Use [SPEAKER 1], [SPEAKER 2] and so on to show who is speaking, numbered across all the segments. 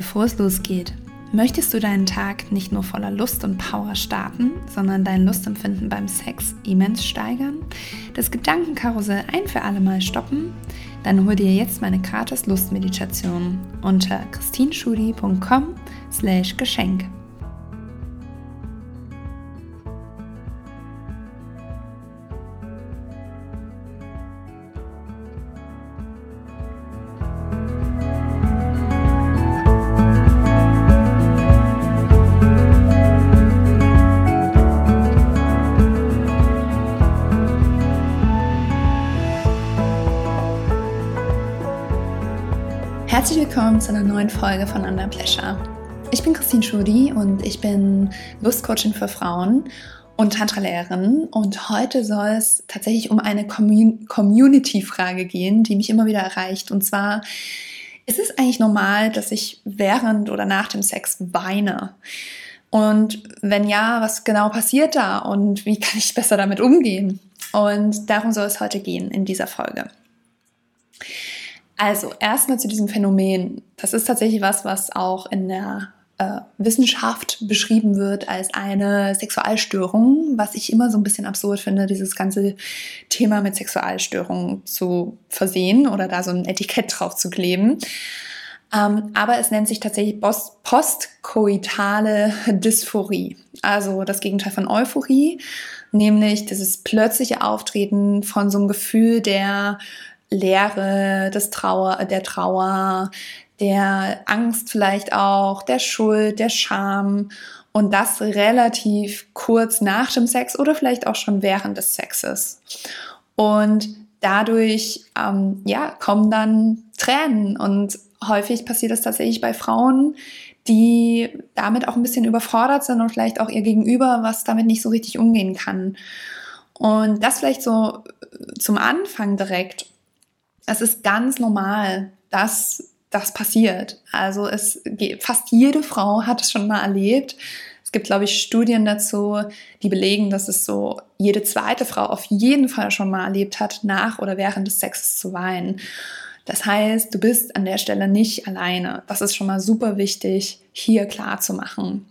[SPEAKER 1] Bevor es losgeht, möchtest du deinen Tag nicht nur voller Lust und Power starten, sondern dein Lustempfinden beim Sex immens steigern, das Gedankenkarussell ein für alle Mal stoppen? Dann hol dir jetzt meine gratis Lustmeditation unter christinschudi.com Herzlich willkommen zu einer neuen Folge von Under Pleasure. Ich bin Christine Schudi und ich bin Lustcoachin für Frauen und Tantra-Lehrerin und heute soll es tatsächlich um eine Community-Frage gehen, die mich immer wieder erreicht und zwar ist es eigentlich normal, dass ich während oder nach dem Sex weine? Und wenn ja, was genau passiert da und wie kann ich besser damit umgehen? Und darum soll es heute gehen in dieser Folge. Also erstmal zu diesem Phänomen. Das ist tatsächlich was, was auch in der äh, Wissenschaft beschrieben wird als eine Sexualstörung, was ich immer so ein bisschen absurd finde, dieses ganze Thema mit Sexualstörungen zu versehen oder da so ein Etikett drauf zu kleben. Ähm, aber es nennt sich tatsächlich postkoitale Dysphorie, also das Gegenteil von Euphorie, nämlich dieses plötzliche Auftreten von so einem Gefühl der Leere, des Trauer, der Trauer, der Angst vielleicht auch, der Schuld, der Scham und das relativ kurz nach dem Sex oder vielleicht auch schon während des Sexes. Und dadurch ähm, ja, kommen dann Tränen und häufig passiert das tatsächlich bei Frauen, die damit auch ein bisschen überfordert sind und vielleicht auch ihr Gegenüber, was damit nicht so richtig umgehen kann. Und das vielleicht so zum Anfang direkt. Es ist ganz normal, dass das passiert. Also es fast jede Frau hat es schon mal erlebt. Es gibt, glaube ich, Studien dazu, die belegen, dass es so jede zweite Frau auf jeden Fall schon mal erlebt hat, nach oder während des Sexes zu weinen. Das heißt, du bist an der Stelle nicht alleine. Das ist schon mal super wichtig, hier klar zu machen.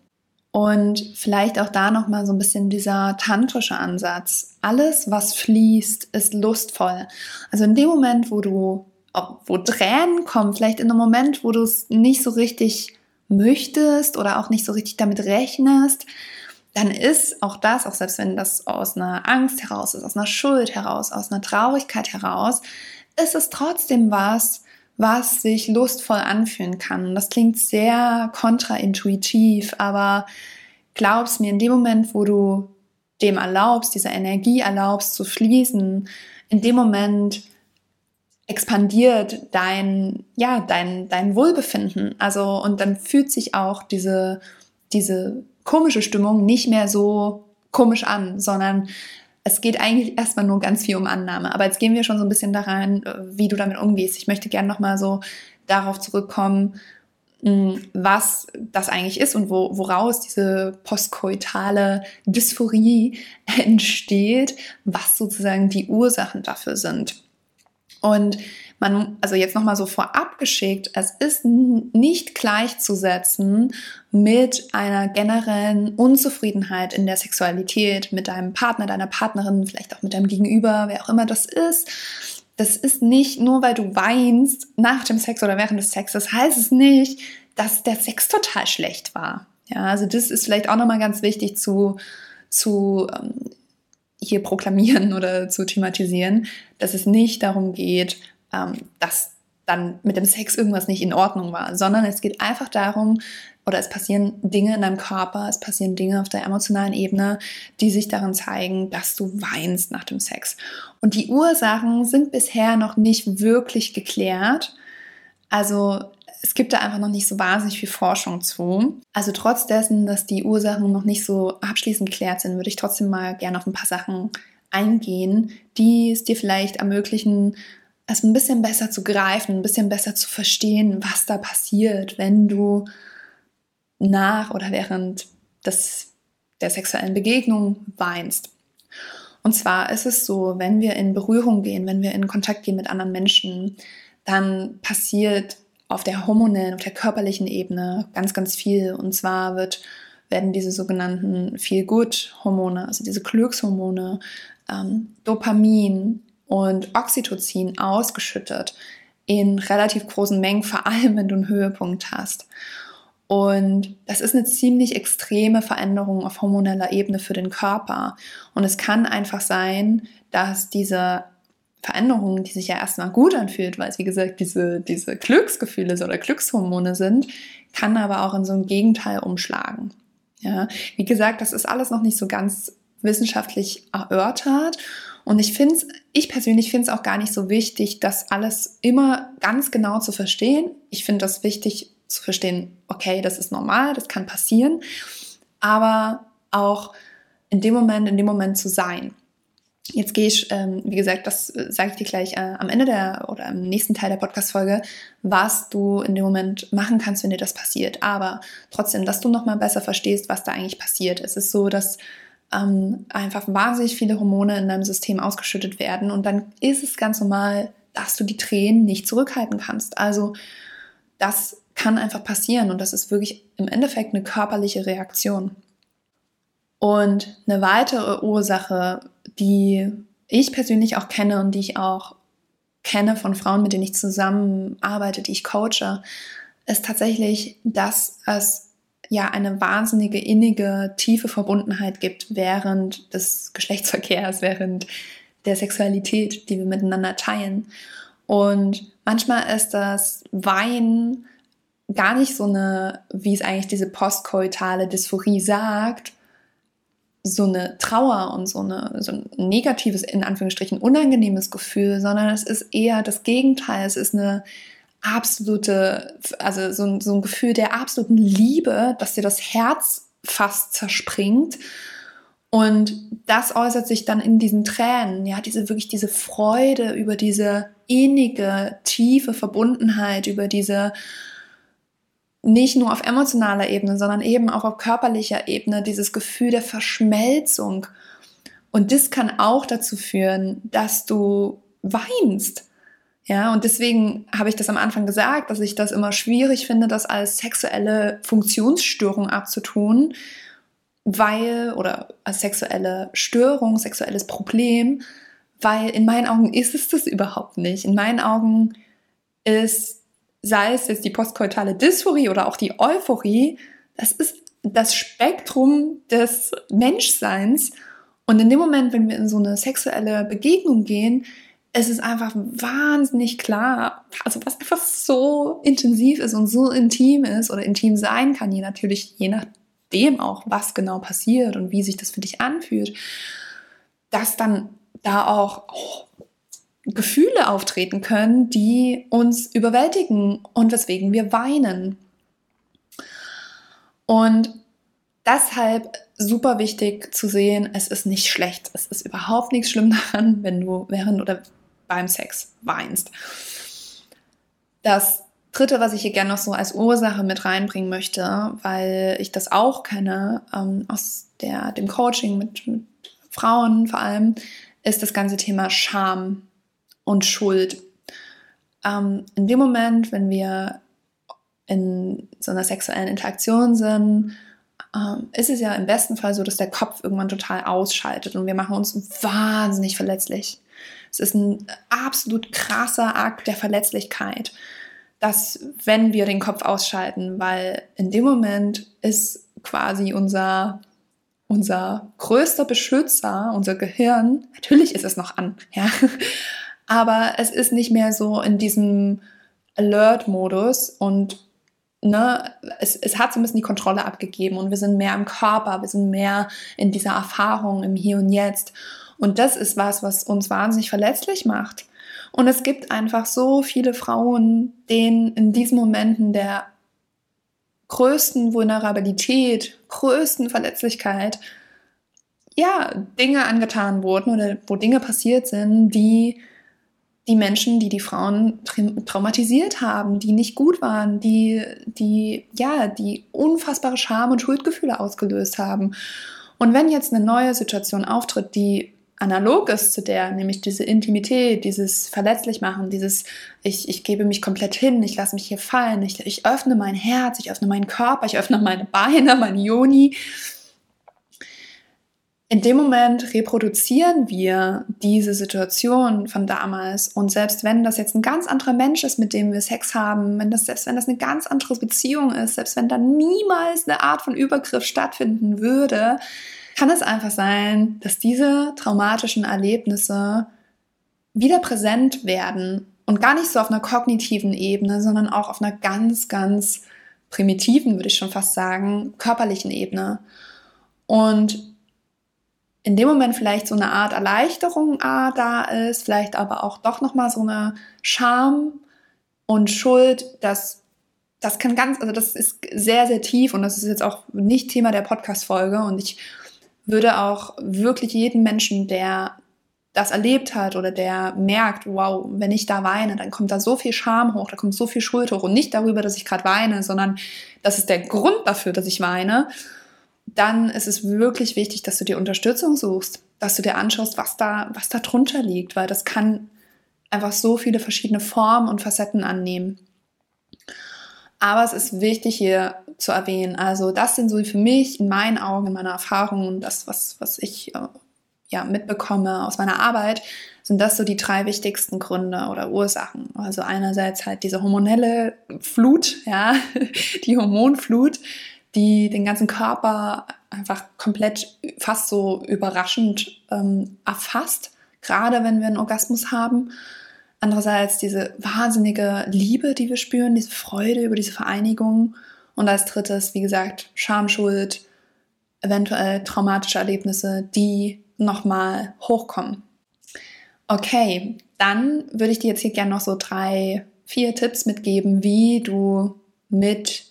[SPEAKER 1] Und vielleicht auch da nochmal so ein bisschen dieser tantrische Ansatz. Alles, was fließt, ist lustvoll. Also in dem Moment, wo du, wo Tränen kommen, vielleicht in einem Moment, wo du es nicht so richtig möchtest oder auch nicht so richtig damit rechnest, dann ist auch das, auch selbst wenn das aus einer Angst heraus ist, aus einer Schuld heraus, aus einer Traurigkeit heraus, ist es trotzdem was, was sich lustvoll anfühlen kann. Das klingt sehr kontraintuitiv, aber glaubst mir, in dem Moment, wo du dem erlaubst, dieser Energie erlaubst zu fließen, in dem Moment expandiert dein, ja, dein, dein Wohlbefinden. Also, und dann fühlt sich auch diese, diese komische Stimmung nicht mehr so komisch an, sondern es geht eigentlich erstmal nur ganz viel um Annahme. Aber jetzt gehen wir schon so ein bisschen da rein, äh, wie du damit umgehst. Ich möchte gerne nochmal so darauf zurückkommen, hm, was das eigentlich ist und wo, woraus diese postkoitale Dysphorie entsteht, was sozusagen die Ursachen dafür sind. Und man, also jetzt nochmal so vorab geschickt, es ist nicht gleichzusetzen mit einer generellen Unzufriedenheit in der Sexualität, mit deinem Partner, deiner Partnerin, vielleicht auch mit deinem Gegenüber, wer auch immer das ist. Das ist nicht nur, weil du weinst nach dem Sex oder während des Sexes, heißt es nicht, dass der Sex total schlecht war. Ja, also das ist vielleicht auch nochmal ganz wichtig zu, zu ähm, hier proklamieren oder zu thematisieren, dass es nicht darum geht, ähm, dass dann mit dem Sex irgendwas nicht in Ordnung war, sondern es geht einfach darum, oder es passieren Dinge in deinem Körper, es passieren Dinge auf der emotionalen Ebene, die sich darin zeigen, dass du weinst nach dem Sex. Und die Ursachen sind bisher noch nicht wirklich geklärt. Also es gibt da einfach noch nicht so wahnsinnig viel Forschung zu. Also trotz dessen, dass die Ursachen noch nicht so abschließend geklärt sind, würde ich trotzdem mal gerne auf ein paar Sachen eingehen, die es dir vielleicht ermöglichen, es ein bisschen besser zu greifen, ein bisschen besser zu verstehen, was da passiert, wenn du nach oder während des, der sexuellen Begegnung weinst. Und zwar ist es so, wenn wir in Berührung gehen, wenn wir in Kontakt gehen mit anderen Menschen, dann passiert auf der hormonellen, auf der körperlichen Ebene ganz, ganz viel. Und zwar wird, werden diese sogenannten Feel-Good-Hormone, also diese Glückshormone, ähm, Dopamin und Oxytocin ausgeschüttet in relativ großen Mengen, vor allem wenn du einen Höhepunkt hast. Und das ist eine ziemlich extreme Veränderung auf hormoneller Ebene für den Körper. Und es kann einfach sein, dass diese Veränderung, die sich ja erstmal gut anfühlt, weil es wie gesagt diese, diese Glücksgefühle oder Glückshormone sind, kann aber auch in so ein Gegenteil umschlagen. Ja, wie gesagt, das ist alles noch nicht so ganz wissenschaftlich erörtert. Und ich finde es, ich persönlich finde es auch gar nicht so wichtig, das alles immer ganz genau zu verstehen. Ich finde das wichtig, zu verstehen, okay, das ist normal, das kann passieren, aber auch in dem Moment, in dem Moment zu sein. Jetzt gehe ich, ähm, wie gesagt, das äh, sage ich dir gleich äh, am Ende der oder im nächsten Teil der Podcast-Folge, was du in dem Moment machen kannst, wenn dir das passiert. Aber trotzdem, dass du nochmal besser verstehst, was da eigentlich passiert. Es ist so, dass ähm, einfach wahnsinnig viele Hormone in deinem System ausgeschüttet werden und dann ist es ganz normal, dass du die Tränen nicht zurückhalten kannst. Also das kann einfach passieren und das ist wirklich im Endeffekt eine körperliche Reaktion. Und eine weitere Ursache, die ich persönlich auch kenne und die ich auch kenne von Frauen, mit denen ich zusammenarbeite, die ich coache, ist tatsächlich, dass es ja eine wahnsinnige, innige, tiefe Verbundenheit gibt während des Geschlechtsverkehrs, während der Sexualität, die wir miteinander teilen. Und manchmal ist das Weinen gar nicht so eine, wie es eigentlich diese postkoitale Dysphorie sagt, so eine Trauer und so, eine, so ein negatives, in Anführungsstrichen, unangenehmes Gefühl, sondern es ist eher das Gegenteil. Es ist eine absolute, also so ein, so ein Gefühl der absoluten Liebe, dass dir das Herz fast zerspringt. Und das äußert sich dann in diesen Tränen, ja, diese wirklich diese Freude über diese innige, tiefe Verbundenheit, über diese nicht nur auf emotionaler Ebene, sondern eben auch auf körperlicher Ebene dieses Gefühl der Verschmelzung. Und das kann auch dazu führen, dass du weinst. Ja, und deswegen habe ich das am Anfang gesagt, dass ich das immer schwierig finde, das als sexuelle Funktionsstörung abzutun, weil, oder als sexuelle Störung, sexuelles Problem, weil in meinen Augen ist es das überhaupt nicht. In meinen Augen ist sei es jetzt die postkoitale Dysphorie oder auch die Euphorie, das ist das Spektrum des Menschseins. Und in dem Moment, wenn wir in so eine sexuelle Begegnung gehen, es ist einfach wahnsinnig klar, also was einfach so intensiv ist und so intim ist oder intim sein kann, je natürlich je nachdem auch, was genau passiert und wie sich das für dich anfühlt, dass dann da auch oh, Gefühle auftreten können, die uns überwältigen und weswegen wir weinen. Und deshalb super wichtig zu sehen, es ist nicht schlecht. Es ist überhaupt nichts schlimm daran, wenn du während oder beim Sex weinst. Das dritte, was ich hier gerne noch so als Ursache mit reinbringen möchte, weil ich das auch kenne ähm, aus der, dem Coaching mit, mit Frauen vor allem, ist das ganze Thema Scham und Schuld. Ähm, in dem Moment, wenn wir in so einer sexuellen Interaktion sind, ähm, ist es ja im besten Fall so, dass der Kopf irgendwann total ausschaltet und wir machen uns wahnsinnig verletzlich. Es ist ein absolut krasser Akt der Verletzlichkeit, dass wenn wir den Kopf ausschalten, weil in dem Moment ist quasi unser unser größter Beschützer, unser Gehirn, natürlich ist es noch an, ja, aber es ist nicht mehr so in diesem Alert-Modus und ne, es, es hat so ein bisschen die Kontrolle abgegeben und wir sind mehr im Körper, wir sind mehr in dieser Erfahrung im Hier und Jetzt. Und das ist was, was uns wahnsinnig verletzlich macht. Und es gibt einfach so viele Frauen, denen in diesen Momenten der größten Vulnerabilität, größten Verletzlichkeit, ja, Dinge angetan wurden oder wo Dinge passiert sind, die die Menschen, die die Frauen traumatisiert haben, die nicht gut waren, die, die, ja, die unfassbare Scham und Schuldgefühle ausgelöst haben. Und wenn jetzt eine neue Situation auftritt, die analog ist zu der, nämlich diese Intimität, dieses verletzlich machen, dieses ich, ich gebe mich komplett hin, ich lasse mich hier fallen, ich, ich öffne mein Herz, ich öffne meinen Körper, ich öffne meine Beine, meine Yoni. In dem Moment reproduzieren wir diese Situation von damals und selbst wenn das jetzt ein ganz anderer Mensch ist, mit dem wir Sex haben, wenn das, selbst wenn das eine ganz andere Beziehung ist, selbst wenn da niemals eine Art von Übergriff stattfinden würde, kann es einfach sein, dass diese traumatischen Erlebnisse wieder präsent werden und gar nicht so auf einer kognitiven Ebene, sondern auch auf einer ganz, ganz primitiven, würde ich schon fast sagen, körperlichen Ebene. Und in dem Moment vielleicht so eine Art Erleichterung ah, da ist, vielleicht aber auch doch nochmal so eine Scham und Schuld, dass das kann ganz, also das ist sehr, sehr tief und das ist jetzt auch nicht Thema der Podcast-Folge und ich würde auch wirklich jeden Menschen, der das erlebt hat oder der merkt, wow, wenn ich da weine, dann kommt da so viel Scham hoch, da kommt so viel Schuld hoch und nicht darüber, dass ich gerade weine, sondern das ist der Grund dafür, dass ich weine, dann ist es wirklich wichtig, dass du dir Unterstützung suchst, dass du dir anschaust, was da, was da drunter liegt, weil das kann einfach so viele verschiedene Formen und Facetten annehmen. Aber es ist wichtig hier zu erwähnen. Also das sind so für mich in meinen Augen, in meiner Erfahrung und das, was, was ich äh, ja, mitbekomme aus meiner Arbeit, sind das so die drei wichtigsten Gründe oder Ursachen. Also einerseits halt diese hormonelle Flut, ja, die Hormonflut, die den ganzen Körper einfach komplett fast so überraschend ähm, erfasst, gerade wenn wir einen Orgasmus haben. Andererseits diese wahnsinnige Liebe, die wir spüren, diese Freude über diese Vereinigung. Und als drittes, wie gesagt, Schamschuld, eventuell traumatische Erlebnisse, die nochmal hochkommen. Okay, dann würde ich dir jetzt hier gerne noch so drei, vier Tipps mitgeben, wie du mit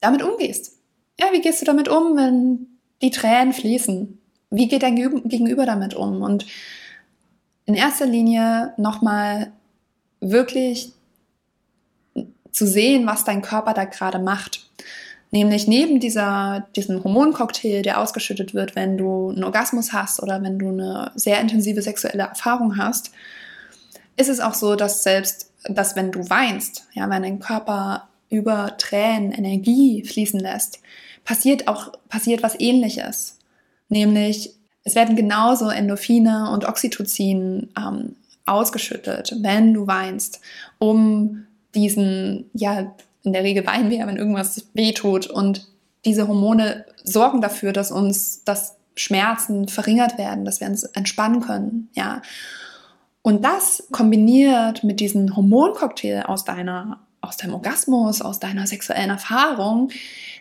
[SPEAKER 1] damit umgehst. Ja, wie gehst du damit um, wenn die Tränen fließen? Wie geht dein Gegenüber damit um? Und in erster Linie nochmal wirklich zu sehen, was dein Körper da gerade macht. Nämlich neben dieser, diesem Hormoncocktail, der ausgeschüttet wird, wenn du einen Orgasmus hast oder wenn du eine sehr intensive sexuelle Erfahrung hast, ist es auch so, dass selbst, dass wenn du weinst, ja, wenn dein Körper über Tränen Energie fließen lässt, passiert auch, passiert was ähnliches. Nämlich es werden genauso Endorphine und Oxytocin ähm, ausgeschüttet, wenn du weinst, um diesen, ja, in der Regel weinen wir wenn irgendwas wehtut und diese Hormone sorgen dafür, dass uns das Schmerzen verringert werden, dass wir uns entspannen können, ja. Und das kombiniert mit diesem Hormoncocktail aus deiner, aus deinem Orgasmus, aus deiner sexuellen Erfahrung,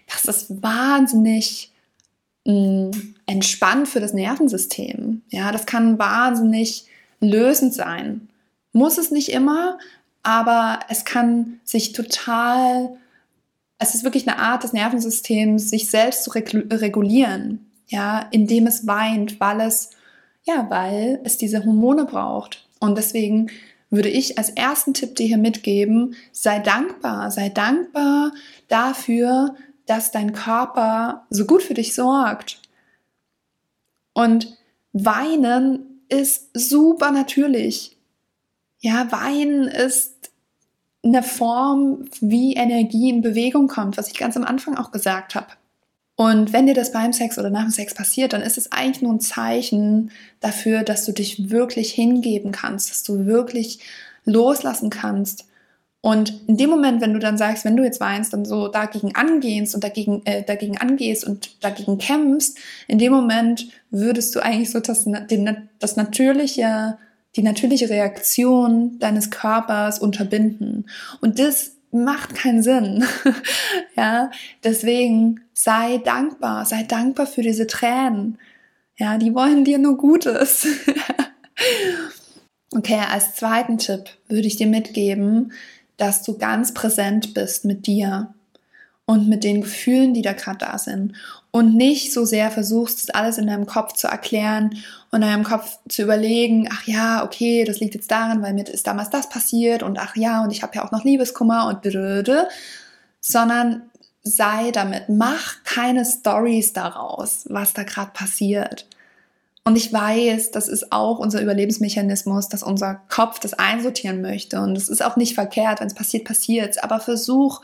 [SPEAKER 1] das ist wahnsinnig entspannt für das Nervensystem. Ja, das kann wahnsinnig lösend sein. Muss es nicht immer, aber es kann sich total, es ist wirklich eine Art des Nervensystems, sich selbst zu regulieren, ja, indem es weint, weil es, ja, weil es diese Hormone braucht. Und deswegen würde ich als ersten Tipp dir hier mitgeben, sei dankbar, sei dankbar dafür, dass dein Körper so gut für dich sorgt. Und weinen ist super natürlich. Ja, weinen ist eine Form, wie Energie in Bewegung kommt, was ich ganz am Anfang auch gesagt habe. Und wenn dir das beim Sex oder nach dem Sex passiert, dann ist es eigentlich nur ein Zeichen dafür, dass du dich wirklich hingeben kannst, dass du wirklich loslassen kannst und in dem Moment, wenn du dann sagst, wenn du jetzt weinst, dann so dagegen angehst und dagegen, äh, dagegen angehst und dagegen kämpfst, in dem Moment würdest du eigentlich so das, das natürliche, die natürliche Reaktion deines Körpers unterbinden. Und das macht keinen Sinn. ja, deswegen sei dankbar, sei dankbar für diese Tränen. Ja, die wollen dir nur Gutes. okay, als zweiten Tipp würde ich dir mitgeben, dass du ganz präsent bist mit dir und mit den Gefühlen, die da gerade da sind und nicht so sehr versuchst, das alles in deinem Kopf zu erklären und in deinem Kopf zu überlegen, ach ja, okay, das liegt jetzt daran, weil mir ist damals das passiert und ach ja, und ich habe ja auch noch Liebeskummer und blöde, sondern sei damit, mach keine Stories daraus, was da gerade passiert. Und ich weiß, das ist auch unser Überlebensmechanismus, dass unser Kopf das einsortieren möchte. Und es ist auch nicht verkehrt, wenn es passiert, passiert. Aber versuch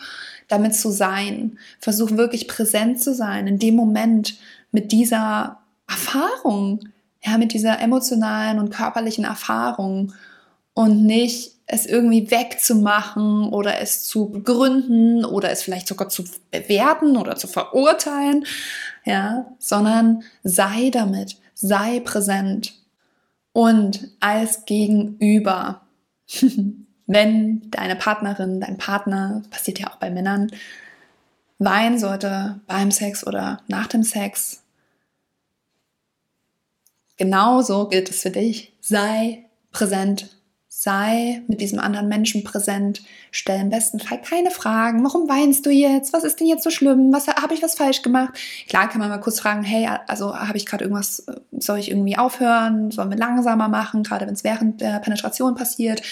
[SPEAKER 1] damit zu sein. Versuch wirklich präsent zu sein in dem Moment mit dieser Erfahrung, ja, mit dieser emotionalen und körperlichen Erfahrung und nicht es irgendwie wegzumachen oder es zu begründen oder es vielleicht sogar zu bewerten oder zu verurteilen, ja, sondern sei damit, sei präsent und als Gegenüber. Wenn deine Partnerin, dein Partner, passiert ja auch bei Männern, weinen sollte beim Sex oder nach dem Sex, genauso gilt es für dich. Sei präsent sei mit diesem anderen Menschen präsent, stell im besten Fall keine Fragen. Warum weinst du jetzt? Was ist denn jetzt so schlimm? Was habe ich was falsch gemacht? Klar kann man mal kurz fragen, hey, also habe ich gerade irgendwas, soll ich irgendwie aufhören? Sollen wir langsamer machen, gerade wenn es während der Penetration passiert?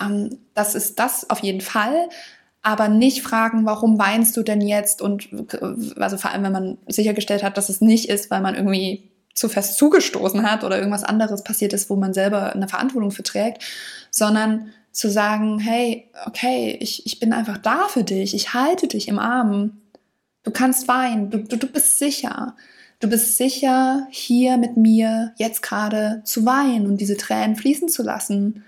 [SPEAKER 1] Ähm, das ist das auf jeden Fall. Aber nicht fragen, warum weinst du denn jetzt? Und also vor allem, wenn man sichergestellt hat, dass es nicht ist, weil man irgendwie zu fest zugestoßen hat oder irgendwas anderes passiert ist, wo man selber eine Verantwortung für trägt, sondern zu sagen, hey, okay, ich, ich bin einfach da für dich, ich halte dich im Arm. Du kannst weinen, du, du, du bist sicher. Du bist sicher, hier mit mir jetzt gerade zu weinen und diese Tränen fließen zu lassen.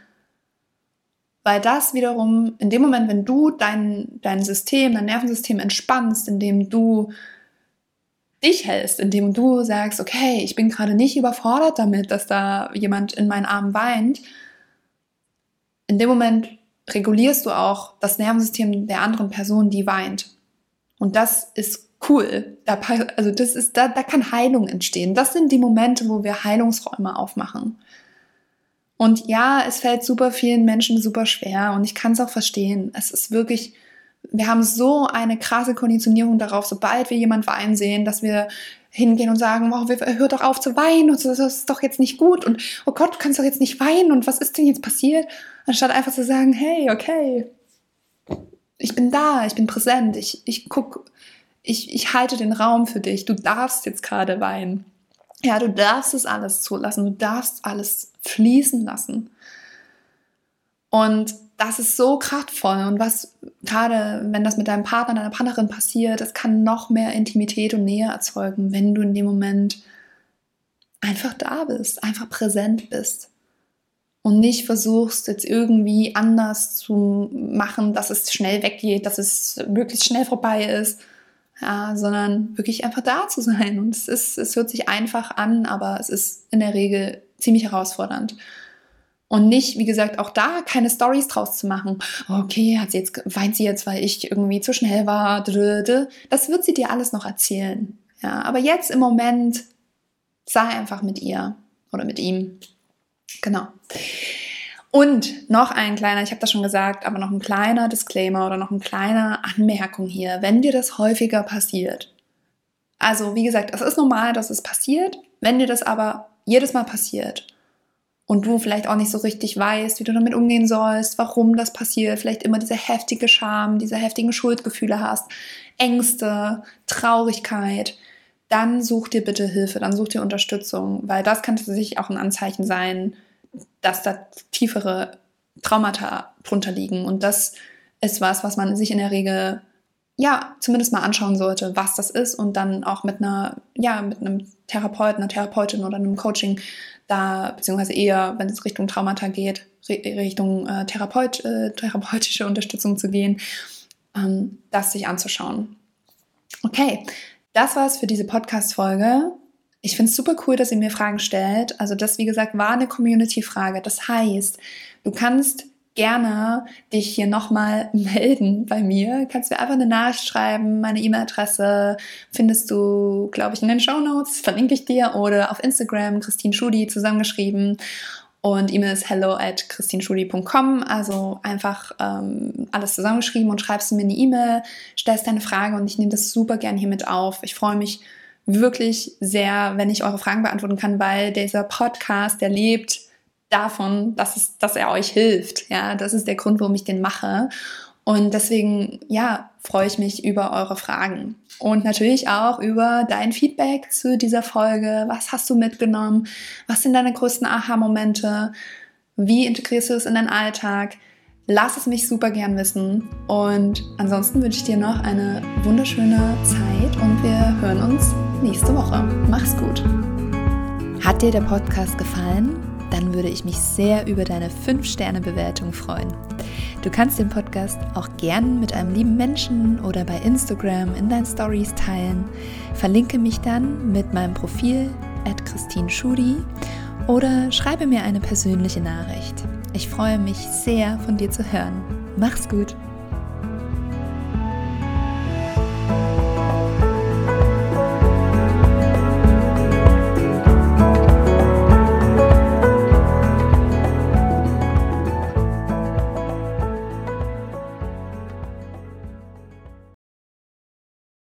[SPEAKER 1] Weil das wiederum, in dem Moment, wenn du dein, dein System, dein Nervensystem entspannst, indem du dich hältst, indem du sagst, okay, ich bin gerade nicht überfordert damit, dass da jemand in meinen Armen weint, in dem Moment regulierst du auch das Nervensystem der anderen Person, die weint. Und das ist cool. Da, also das ist, da, da kann Heilung entstehen. Das sind die Momente, wo wir Heilungsräume aufmachen. Und ja, es fällt super vielen Menschen super schwer und ich kann es auch verstehen. Es ist wirklich wir haben so eine krasse Konditionierung darauf, sobald wir jemand weinen sehen, dass wir hingehen und sagen, oh, hör doch auf zu weinen und das ist doch jetzt nicht gut und oh Gott, du kannst doch jetzt nicht weinen und was ist denn jetzt passiert? Anstatt einfach zu sagen, hey, okay, ich bin da, ich bin präsent, ich, ich guck, ich, ich halte den Raum für dich, du darfst jetzt gerade weinen. Ja, du darfst es alles zulassen, du darfst alles fließen lassen. Und das ist so kraftvoll und was gerade, wenn das mit deinem Partner, deiner Partnerin passiert, das kann noch mehr Intimität und Nähe erzeugen, wenn du in dem Moment einfach da bist, einfach präsent bist und nicht versuchst jetzt irgendwie anders zu machen, dass es schnell weggeht, dass es möglichst schnell vorbei ist, ja, sondern wirklich einfach da zu sein. Und es ist, es hört sich einfach an, aber es ist in der Regel ziemlich herausfordernd. Und nicht, wie gesagt, auch da keine Stories draus zu machen. Okay, hat sie jetzt, weint sie jetzt, weil ich irgendwie zu schnell war. Das wird sie dir alles noch erzählen. Ja, aber jetzt im Moment sei einfach mit ihr oder mit ihm. Genau. Und noch ein kleiner, ich habe das schon gesagt, aber noch ein kleiner Disclaimer oder noch eine kleine Anmerkung hier, wenn dir das häufiger passiert. Also, wie gesagt, es ist normal, dass es passiert. Wenn dir das aber jedes Mal passiert und du vielleicht auch nicht so richtig weißt, wie du damit umgehen sollst, warum das passiert, vielleicht immer diese heftige Scham, diese heftigen Schuldgefühle hast, Ängste, Traurigkeit, dann such dir bitte Hilfe, dann such dir Unterstützung, weil das kann tatsächlich auch ein Anzeichen sein, dass da tiefere Traumata drunter liegen. Und das ist was, was man sich in der Regel ja zumindest mal anschauen sollte, was das ist und dann auch mit einer, ja, mit einem Therapeuten, einer Therapeutin oder einem Coaching da, beziehungsweise eher, wenn es Richtung Traumata geht, Richtung äh, Therapeut, äh, therapeutische Unterstützung zu gehen, ähm, das sich anzuschauen. Okay, das war's für diese Podcast-Folge. Ich finde es super cool, dass ihr mir Fragen stellt. Also das, wie gesagt, war eine Community-Frage. Das heißt, du kannst gerne dich hier nochmal melden bei mir. Kannst mir einfach eine Nachricht schreiben. Meine E-Mail-Adresse findest du, glaube ich, in den Show Notes. Verlinke ich dir oder auf Instagram Christine Schudi zusammengeschrieben. Und E-Mail ist hello at christinschudi.com. Also einfach ähm, alles zusammengeschrieben und schreibst mir eine E-Mail, stellst deine Frage und ich nehme das super gern hier mit auf. Ich freue mich wirklich sehr, wenn ich eure Fragen beantworten kann, weil dieser Podcast, der lebt davon, dass, es, dass er euch hilft. Ja, das ist der Grund, warum ich den mache. Und deswegen, ja, freue ich mich über eure Fragen. Und natürlich auch über dein Feedback zu dieser Folge. Was hast du mitgenommen? Was sind deine größten Aha-Momente? Wie integrierst du es in deinen Alltag? Lass es mich super gern wissen. Und ansonsten wünsche ich dir noch eine wunderschöne Zeit und wir hören uns nächste Woche. Mach's gut.
[SPEAKER 2] Hat dir der Podcast gefallen? Dann würde ich mich sehr über deine 5-Sterne-Bewertung freuen. Du kannst den Podcast auch gern mit einem lieben Menschen oder bei Instagram in deinen Stories teilen. Verlinke mich dann mit meinem Profil at Christine Schudi oder schreibe mir eine persönliche Nachricht. Ich freue mich sehr, von dir zu hören. Mach's gut!